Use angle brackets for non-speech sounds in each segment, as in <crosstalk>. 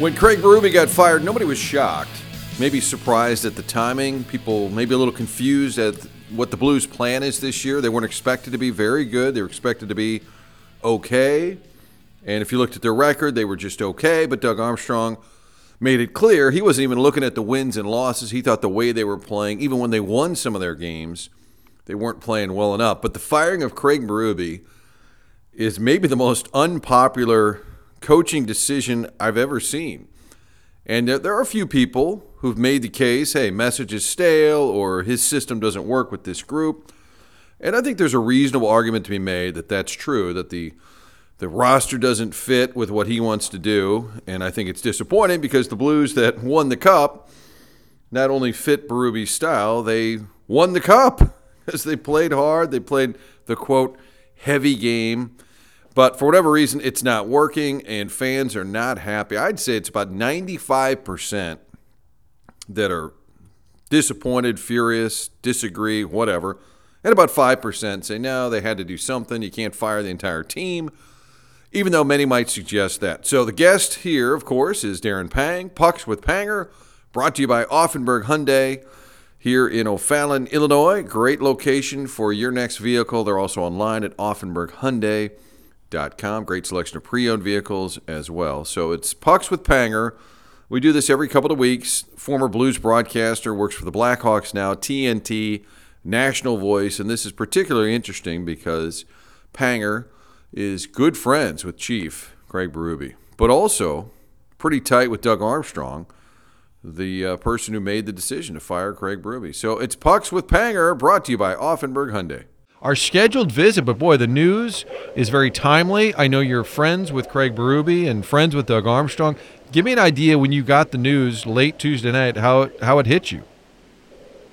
When Craig Berube got fired, nobody was shocked. Maybe surprised at the timing. People maybe a little confused at what the Blues' plan is this year. They weren't expected to be very good. They were expected to be okay. And if you looked at their record, they were just okay. But Doug Armstrong made it clear he wasn't even looking at the wins and losses. He thought the way they were playing, even when they won some of their games, they weren't playing well enough. But the firing of Craig Berube is maybe the most unpopular coaching decision I've ever seen. And there are a few people who've made the case hey, message is stale or his system doesn't work with this group. And I think there's a reasonable argument to be made that that's true, that the the roster doesn't fit with what he wants to do. And I think it's disappointing because the Blues that won the cup not only fit Berube's style, they won the cup <laughs> because they played hard. They played the quote heavy game. But for whatever reason, it's not working and fans are not happy. I'd say it's about 95% that are disappointed, furious, disagree, whatever. And about 5% say, no, they had to do something. You can't fire the entire team, even though many might suggest that. So the guest here, of course, is Darren Pang, Pucks with Panger, brought to you by Auffenberg Hyundai here in O'Fallon, Illinois. Great location for your next vehicle. They're also online at Auffenberg Hyundai. Great selection of pre owned vehicles as well. So it's Pucks with Panger. We do this every couple of weeks. Former Blues broadcaster, works for the Blackhawks now, TNT, national voice. And this is particularly interesting because Panger is good friends with Chief Craig Berube, but also pretty tight with Doug Armstrong, the uh, person who made the decision to fire Craig Berube. So it's Pucks with Panger, brought to you by Auffenberg Hyundai our scheduled visit. But boy, the news is very timely. I know you're friends with Craig Berube and friends with Doug Armstrong. Give me an idea when you got the news late Tuesday night how it, how it hit you.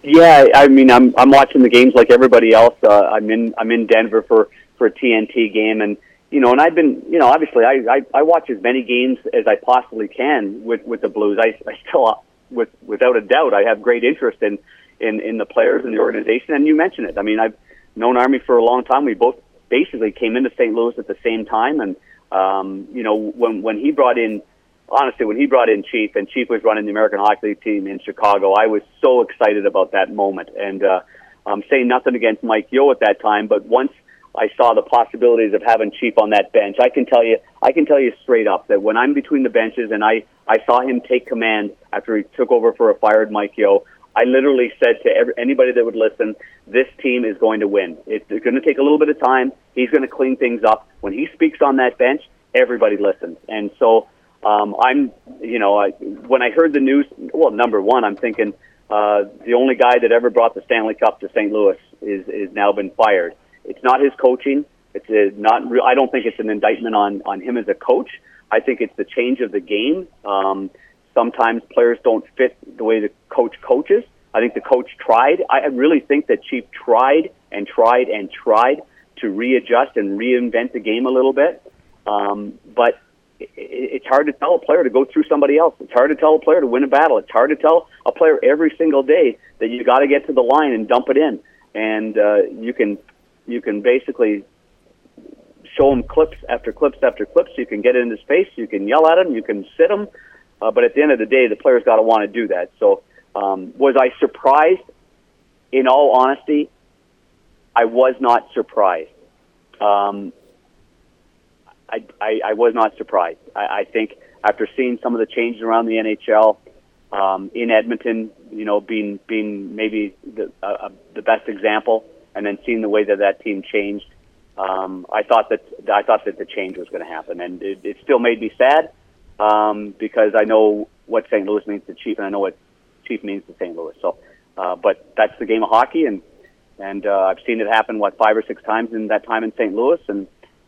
Yeah, I mean, I'm I'm watching the games like everybody else. Uh, I'm in I'm in Denver for for a TNT game, and you know, and I've been, you know, obviously, I I, I watch as many games as I possibly can with with the Blues. I, I still, with without a doubt, I have great interest in in in the players and the organization. And you mentioned it. I mean, I've known Army for a long time. We both basically came into St. Louis at the same time, and um, you know when when he brought in, honestly, when he brought in Chief and Chief was running the American Hockey League team in Chicago, I was so excited about that moment. And uh, I'm saying nothing against Mike Yeo at that time, but once I saw the possibilities of having Chief on that bench, I can tell you, I can tell you straight up that when I'm between the benches and I I saw him take command after he took over for a fired Mike Yeo, I literally said to every, anybody that would listen, this team is going to win. It's going to take a little bit of time. He's going to clean things up. When he speaks on that bench, everybody listens. And so um, I'm, you know, I, when I heard the news, well, number one, I'm thinking uh, the only guy that ever brought the Stanley Cup to St. Louis is is now been fired. It's not his coaching. It's a not. Real, I don't think it's an indictment on on him as a coach. I think it's the change of the game. Um, Sometimes players don't fit the way the coach coaches. I think the coach tried. I really think that Chief tried and tried and tried to readjust and reinvent the game a little bit. Um, but it's hard to tell a player to go through somebody else. It's hard to tell a player to win a battle. It's hard to tell a player every single day that you got to get to the line and dump it in. And uh, you can you can basically show them clips after clips after clips. You can get into space. You can yell at them. You can sit them. Uh, but at the end of the day, the players got to want to do that. So, um, was I surprised? In all honesty, I was not surprised. Um, I, I, I was not surprised. I, I think after seeing some of the changes around the NHL um, in Edmonton, you know, being being maybe the uh, the best example, and then seeing the way that that team changed, um, I thought that I thought that the change was going to happen, and it, it still made me sad um, because I know what St. Louis means to Chief, and I know what Chief means to St. Louis. So, uh, but that's the game of hockey, and and uh, I've seen it happen what five or six times in that time in St. Louis, and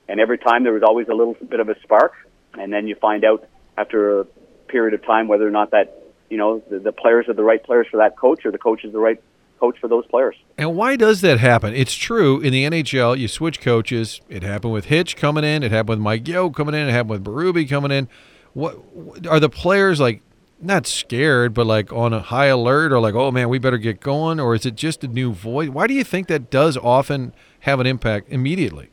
and every time there was always a little bit of a spark, and then you find out after a period of time whether or not that you know the, the players are the right players for that coach, or the coach is the right coach for those players. And why does that happen? It's true in the NHL, you switch coaches. It happened with Hitch coming in. It happened with Mike Yeo coming in. It happened with Berube coming in what are the players like? Not scared, but like on a high alert, or like, oh man, we better get going, or is it just a new voice? Why do you think that does often have an impact immediately?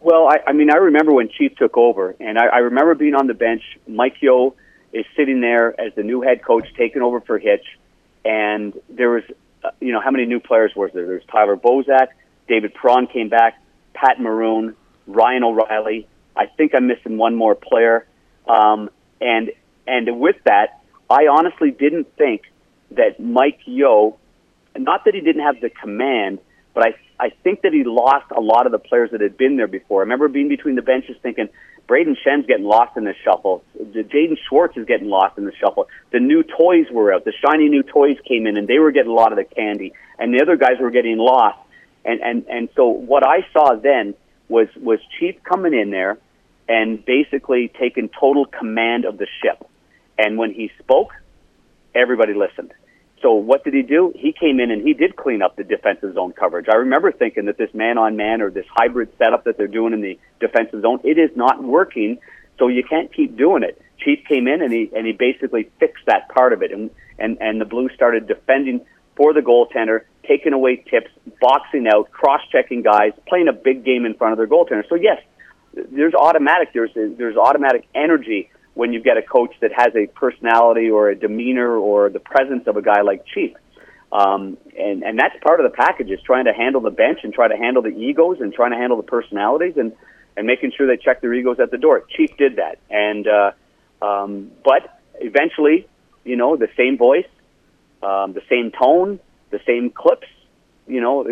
Well, I, I mean, I remember when Chief took over, and I, I remember being on the bench. Mike Yeo is sitting there as the new head coach, taking over for Hitch, and there was, uh, you know, how many new players was there? There's Tyler Bozak, David Perron came back, Pat Maroon, Ryan O'Reilly. I think I'm missing one more player, um, and and with that, I honestly didn't think that Mike Yeo, not that he didn't have the command, but I I think that he lost a lot of the players that had been there before. I remember being between the benches thinking, Braden Schenn's getting lost in the shuffle. Jaden Schwartz is getting lost in the shuffle. The new toys were out. The shiny new toys came in, and they were getting a lot of the candy, and the other guys were getting lost. And and and so what I saw then was was Chief coming in there and basically taking total command of the ship. And when he spoke, everybody listened. So what did he do? He came in and he did clean up the defensive zone coverage. I remember thinking that this man on man or this hybrid setup that they're doing in the defensive zone, it is not working. So you can't keep doing it. Chief came in and he and he basically fixed that part of it, and and and the Blues started defending for the goaltender, taking away tips, boxing out, cross-checking guys, playing a big game in front of their goaltender. So yes, there's automatic there's there's automatic energy when you get a coach that has a personality or a demeanor or the presence of a guy like Chief. Um, and, and that's part of the package is trying to handle the bench and try to handle the egos and trying to handle the personalities and, and making sure they check their egos at the door. Chief did that. And, uh, um, but eventually, you know, the same voice, um, the same tone, the same clips, you know,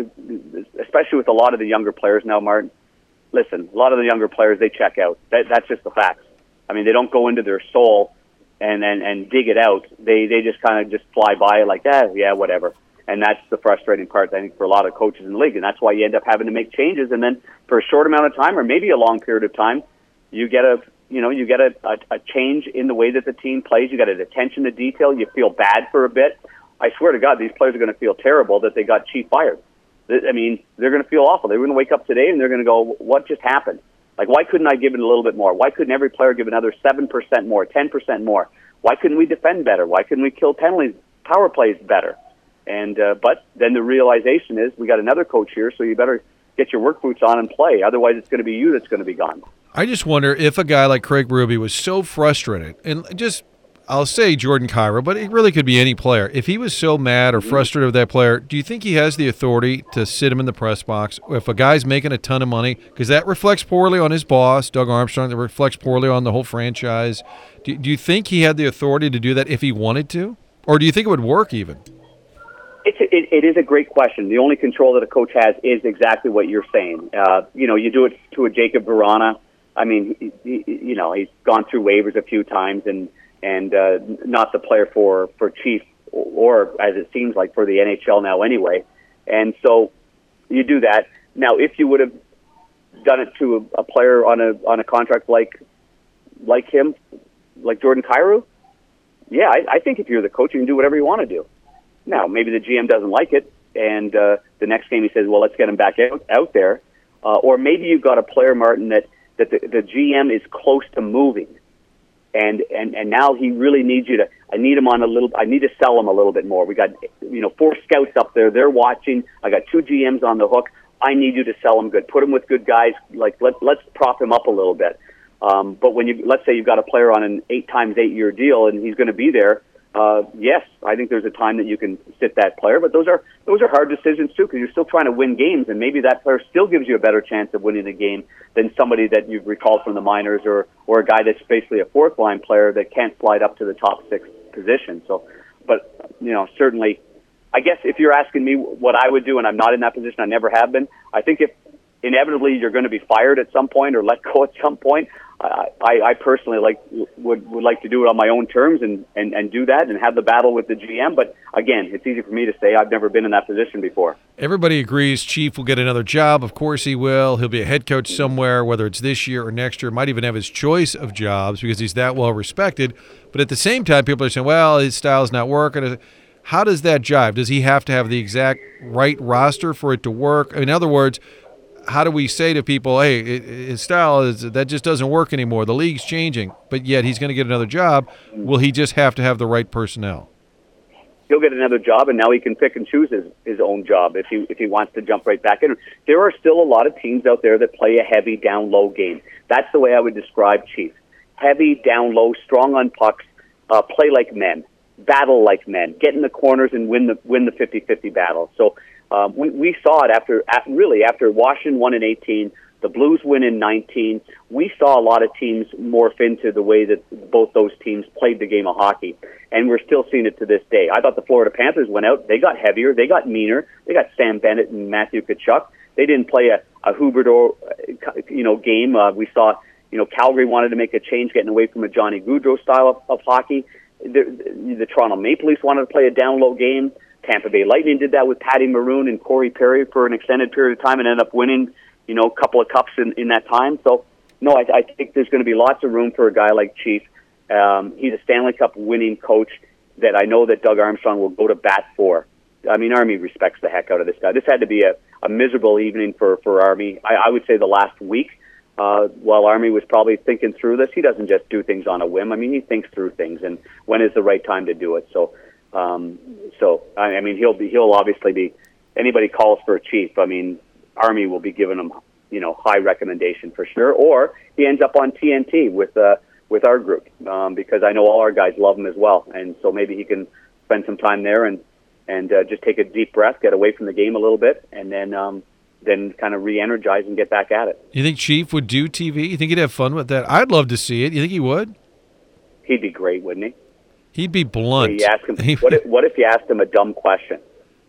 especially with a lot of the younger players now, Martin. Listen, a lot of the younger players, they check out. That, that's just the facts. I mean, they don't go into their soul and and, and dig it out. They they just kind of just fly by it like that. Eh, yeah, whatever. And that's the frustrating part, I think, for a lot of coaches in the league. And that's why you end up having to make changes. And then for a short amount of time, or maybe a long period of time, you get a you know you get a, a, a change in the way that the team plays. You got an attention to detail. You feel bad for a bit. I swear to God, these players are going to feel terrible that they got Chief fired. I mean, they're going to feel awful. They're going to wake up today and they're going to go, "What just happened?" Like, why couldn't I give it a little bit more? Why couldn't every player give another 7% more, 10% more? Why couldn't we defend better? Why couldn't we kill penalties, power plays better? And, uh, but then the realization is we got another coach here, so you better get your work boots on and play. Otherwise, it's going to be you that's going to be gone. I just wonder if a guy like Craig Berube was so frustrated and just I'll say Jordan Kyrou, but it really could be any player. If he was so mad or mm-hmm. frustrated with that player, do you think he has the authority to sit him in the press box? If a guy's making a ton of money, because that reflects poorly on his boss, Doug Armstrong, that reflects poorly on the whole franchise. Do, do you think he had the authority to do that if he wanted to? Or do you think it would work even? It's a, it, it is a great question. The only control that a coach has is exactly what you're saying. Uh, you know, you do it to a Jakub Vrana. I mean, he, he, you know, he's gone through waivers a few times and – and uh, not the player for for Chief or, as it seems like for the NHL now anyway. And so you do that. Now, if you would have done it to a, a player on a on a contract like like him, like Jordan Kyrou, yeah, I, I think if you're the coach, you can do whatever you want to do. Now, maybe the GM doesn't like it, and uh, the next game he says, "Well, let's get him back out out there," uh, or maybe you've got a player, Martin, that that the, the GM is close to moving and and and now he really needs you to. I need him on a little. I need to sell him a little bit more. We got you know four scouts up there. They're watching. I got two GMs on the hook. I need you to sell him good. Put him with good guys. Like let let's prop him up a little bit. Um, but when you let's say you've got a player on an eight times eight year deal and he's going to be there, uh, yes, I think there's a time that you can sit that player, but those are those are hard decisions too because you're still trying to win games, and maybe that player still gives you a better chance of winning the game than somebody that you've recalled from the minors or or a guy that's basically a fourth line player that can't slide up to the top six position. So, but you know, certainly, I guess if you're asking me what I would do, and I'm not in that position, I never have been. I think if inevitably you're going to be fired at some point or let go at some point. I, I personally like would would like to do it on my own terms and, and, and do that and have the battle with the GM. But again, it's easy for me to say I've never been in that position before. Everybody agrees Chief will get another job. Of course he will. He'll be a head coach somewhere, whether it's this year or next year. Might even have his choice of jobs because he's that well respected. But at the same time, people are saying, well, his style's not working. How does that jive? Does he have to have the exact right roster for it to work? In other words, how do we say to people, hey, his style is that just doesn't work anymore. The league's changing, but yet he's going to get another job. Will he just have to have the right personnel? He'll get another job, and now he can pick and choose his, his own job if he if he wants to jump right back in. There are still a lot of teams out there that play a heavy down low game. That's the way I would describe Chiefs. Heavy down low, strong on pucks, uh, play like men, battle like men, get in the corners and win the win the 50-50 battle. So um, we we saw it after at, really after Washington won in 18. The Blues win in 19. We saw a lot of teams morph into the way that both those teams played the game of hockey, and we're still seeing it to this day. I thought the Florida Panthers went out; they got heavier, they got meaner, they got Sam Bennett and Matthew Tkachuk. They didn't play a, a Huberdeau, you know, game. Uh, we saw, you know, Calgary wanted to make a change, getting away from a Johnny Gaudreau style of, of hockey. The, the Toronto Maple Leafs wanted to play a down low game. Tampa Bay Lightning did that with Patty Maroon and Corey Perry for an extended period of time and ended up winning you know, a couple of cups in, in that time. So, no, I, I think there's going to be lots of room for a guy like Chief. Um, he's a Stanley Cup winning coach that I know that Doug Armstrong will go to bat for. I mean, Army respects the heck out of this guy. This had to be a, a miserable evening for, for Army. I, I would say the last week, uh, while Army was probably thinking through this, he doesn't just do things on a whim. I mean, he thinks through things and when is the right time to do it. So, um, so I, I mean, he'll be he'll obviously be anybody calls for a chief. I mean, Army will be giving him, you know, high recommendation for sure. Or he ends up on TNT with uh, with our group um, because I know all our guys love him as well, and so maybe he can spend some time there and and uh, just take a deep breath, get away from the game a little bit, and then um, then kind of re-energize and get back at it. You think Chief would do TV? You think he'd have fun with that? I'd love to see it. You think he would? He'd be great, wouldn't he? He'd be blunt. You ask him, what, if, what if you asked him a dumb question?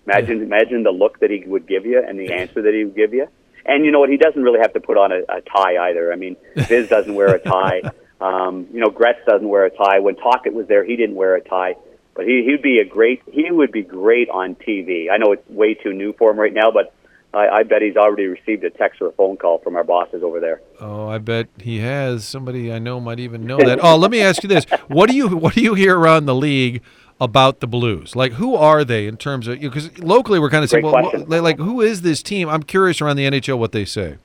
Imagine, yeah. imagine the look that he would give you and the answer that he would give you. And you know what? He doesn't really have to put on a, a tie either. I mean, <laughs> Biz doesn't wear a tie. Um, you know, Gretz doesn't wear a tie. When Tocchet was there, he didn't wear a tie. But he he'd be a great. He would be great on TV. I know it's way too new for him right now, but I, I bet he's already received a text or a phone call from our bosses over there. Oh, I bet he has. Somebody I know might even know that. oh, let me ask you this: What do you what do you hear around the league about the Blues? Like, who are they in terms of because locally we're kind of saying, well, like, who is this team? I'm curious around the NHL what they say.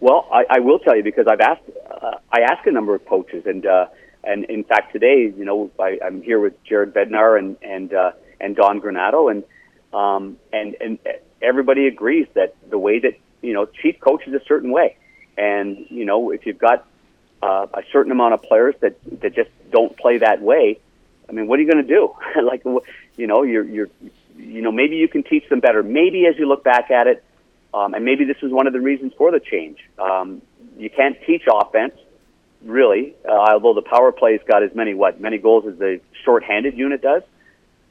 Well, I, I will tell you because I've asked uh, I asked a number of coaches, and uh, and in fact today, you know, I, I'm here with Jared Bednar and and uh, and Don Granato, and um, and and everybody agrees that the way that you know Chief coaches a certain way, and you know if you've got uh, a certain amount of players that that just don't play that way, I mean, what are you going to do? <laughs> like, you know, you're, you're, you know, maybe you can teach them better. Maybe as you look back at it, um, and maybe this was one of the reasons for the change. Um, you can't teach offense, really, uh, although the power play's got as many what many goals as the short-handed unit does.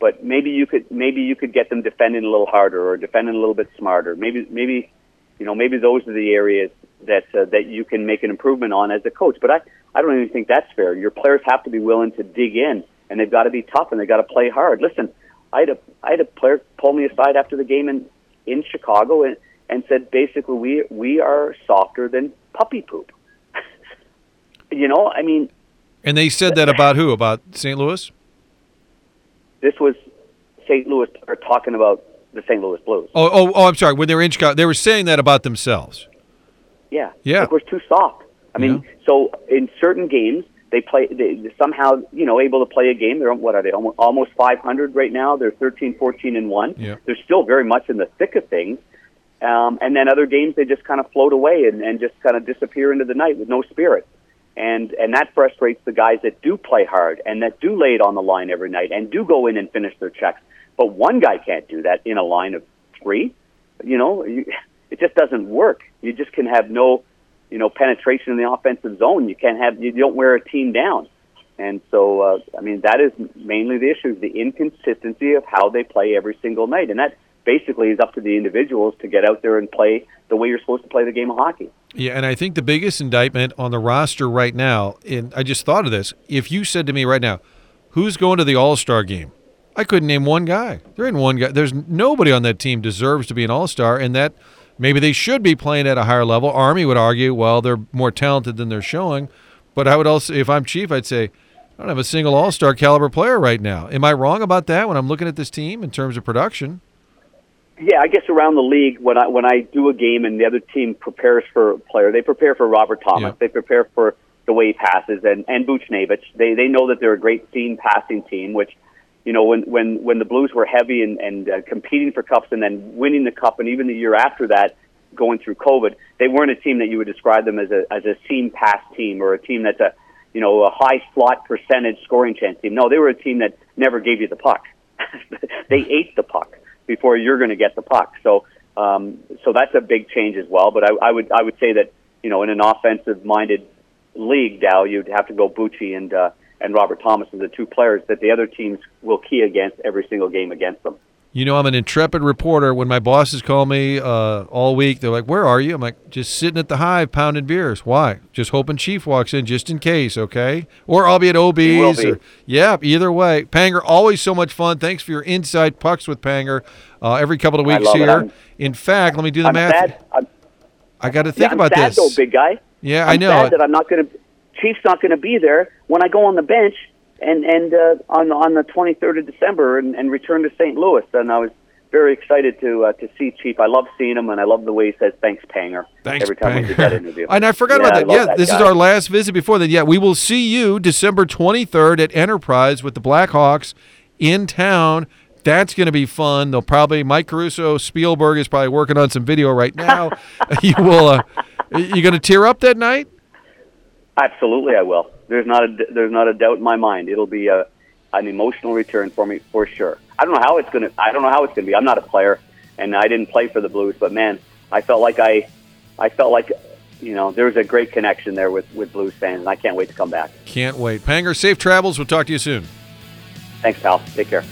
But maybe you could maybe you could get them defending a little harder or defending a little bit smarter. Maybe maybe you know maybe those are the areas that uh, that you can make an improvement on as a coach. But I I don't even think that's fair. Your players have to be willing to dig in and they've got to be tough and they've got to play hard. Listen, I had a I had a player pull me aside after the game in in Chicago and and said basically we we are softer than puppy poop. <laughs> you know, I mean. And they said that about who? About St. Louis? This was St. Louis are talking about the St. Louis Blues. Oh, oh, oh! I'm sorry. When they were in Chicago, they were saying that about themselves. Yeah. Yeah. Like we're too soft. I mean, yeah. so in certain games, they play they somehow you know able to play a game they're what are they almost, almost 500 right now they're 13 14 and 1 yeah. they're still very much in the thick of things um, and then other games they just kind of float away and, and just kind of disappear into the night with no spirit and and that frustrates the guys that do play hard and that do lay it on the line every night and do go in and finish their checks but one guy can't do that in a line of three you know you, it just doesn't work you just can have no you know, penetration in the offensive zone. You can't have you don't wear a team down. And so, uh, I mean, that is mainly the issue: the inconsistency of how they play every single night, and that basically is up to the individuals to get out there and play the way you're supposed to play the game of hockey. Yeah, and I think the biggest indictment on the roster right now, and I just thought of this: if you said to me right now, "Who's going to the All Star game?" I couldn't name one guy. There ain't one guy. There's nobody on that team deserves to be an All Star, and that Maybe they should be playing at a higher level. Army would argue, well, they're more talented than they're showing. But I would also, if I'm chief, I'd say, I don't have a single all star caliber player right now. Am I wrong about that when I'm looking at this team in terms of production? Yeah, I guess around the league when I when I do a game and the other team prepares for a player, they prepare for Robert Thomas. Yeah. They prepare for the way he passes and and Buchnevich. They they know that they're a great seam passing team, which you know, when when when the Blues were heavy and and uh, competing for cups and then winning the cup, and even the year after that, going through COVID, they weren't a team that you would describe them as a as a seam pass team or a team that's a you know, a high slot percentage scoring chance team. No, they were a team that never gave you the puck. <laughs> they ate the puck before you're going to get the puck. So, um, so that's a big change as well. But I, I would I would say that you know in an offensive minded league, Dow, you'd have to go Bucci and uh, and Robert Thomas as the two players that the other teams will key against every single game against them. You know, I'm an intrepid reporter. When my bosses call me uh, all week, they're like, "Where are you?" I'm like, "Just sitting at the Hive, pounding beers." Why? Just hoping Chief walks in, just in case. Okay, or I'll be at OB's. Or, yeah, either way. Panger, always so much fun. Thanks for your inside pucks with Panger uh, every couple of weeks here. In fact, let me do the I'm math. I got to think yeah, about sad, this. Though, big guy. Yeah, I'm I know. Sad that I'm not going to. Chief's not going to be there when I go on the bench and and uh, on on the 23rd of December and, and return to St. Louis. And I was very excited to uh, to see Chief. I love seeing him, and I love the way he says "Thanks, Panger" Thanks, every time Panger. we do that interview. and I forgot Yeah, about that. Yeah, that this is our last visit before then. Yeah, we will see you December 23rd at Enterprise with the Blackhawks in town. That's going to be fun. They'll probably Mike Caruso Spielberg is probably working on some video right now. <laughs> <laughs> you will. Uh, you going to tear up that night? Absolutely, I will. There's not a there's not a doubt in my mind. It'll be a an emotional return for me for sure. I don't know how it's gonna. I don't know how it's gonna be. I'm not a player, and I didn't play for the Blues, but man, I felt like I, I felt like, you know, there was a great connection there with with Blues fans, and I can't wait to come back. Can't wait. Panger, safe travels. We'll talk to you soon. Thanks, pal. Take care.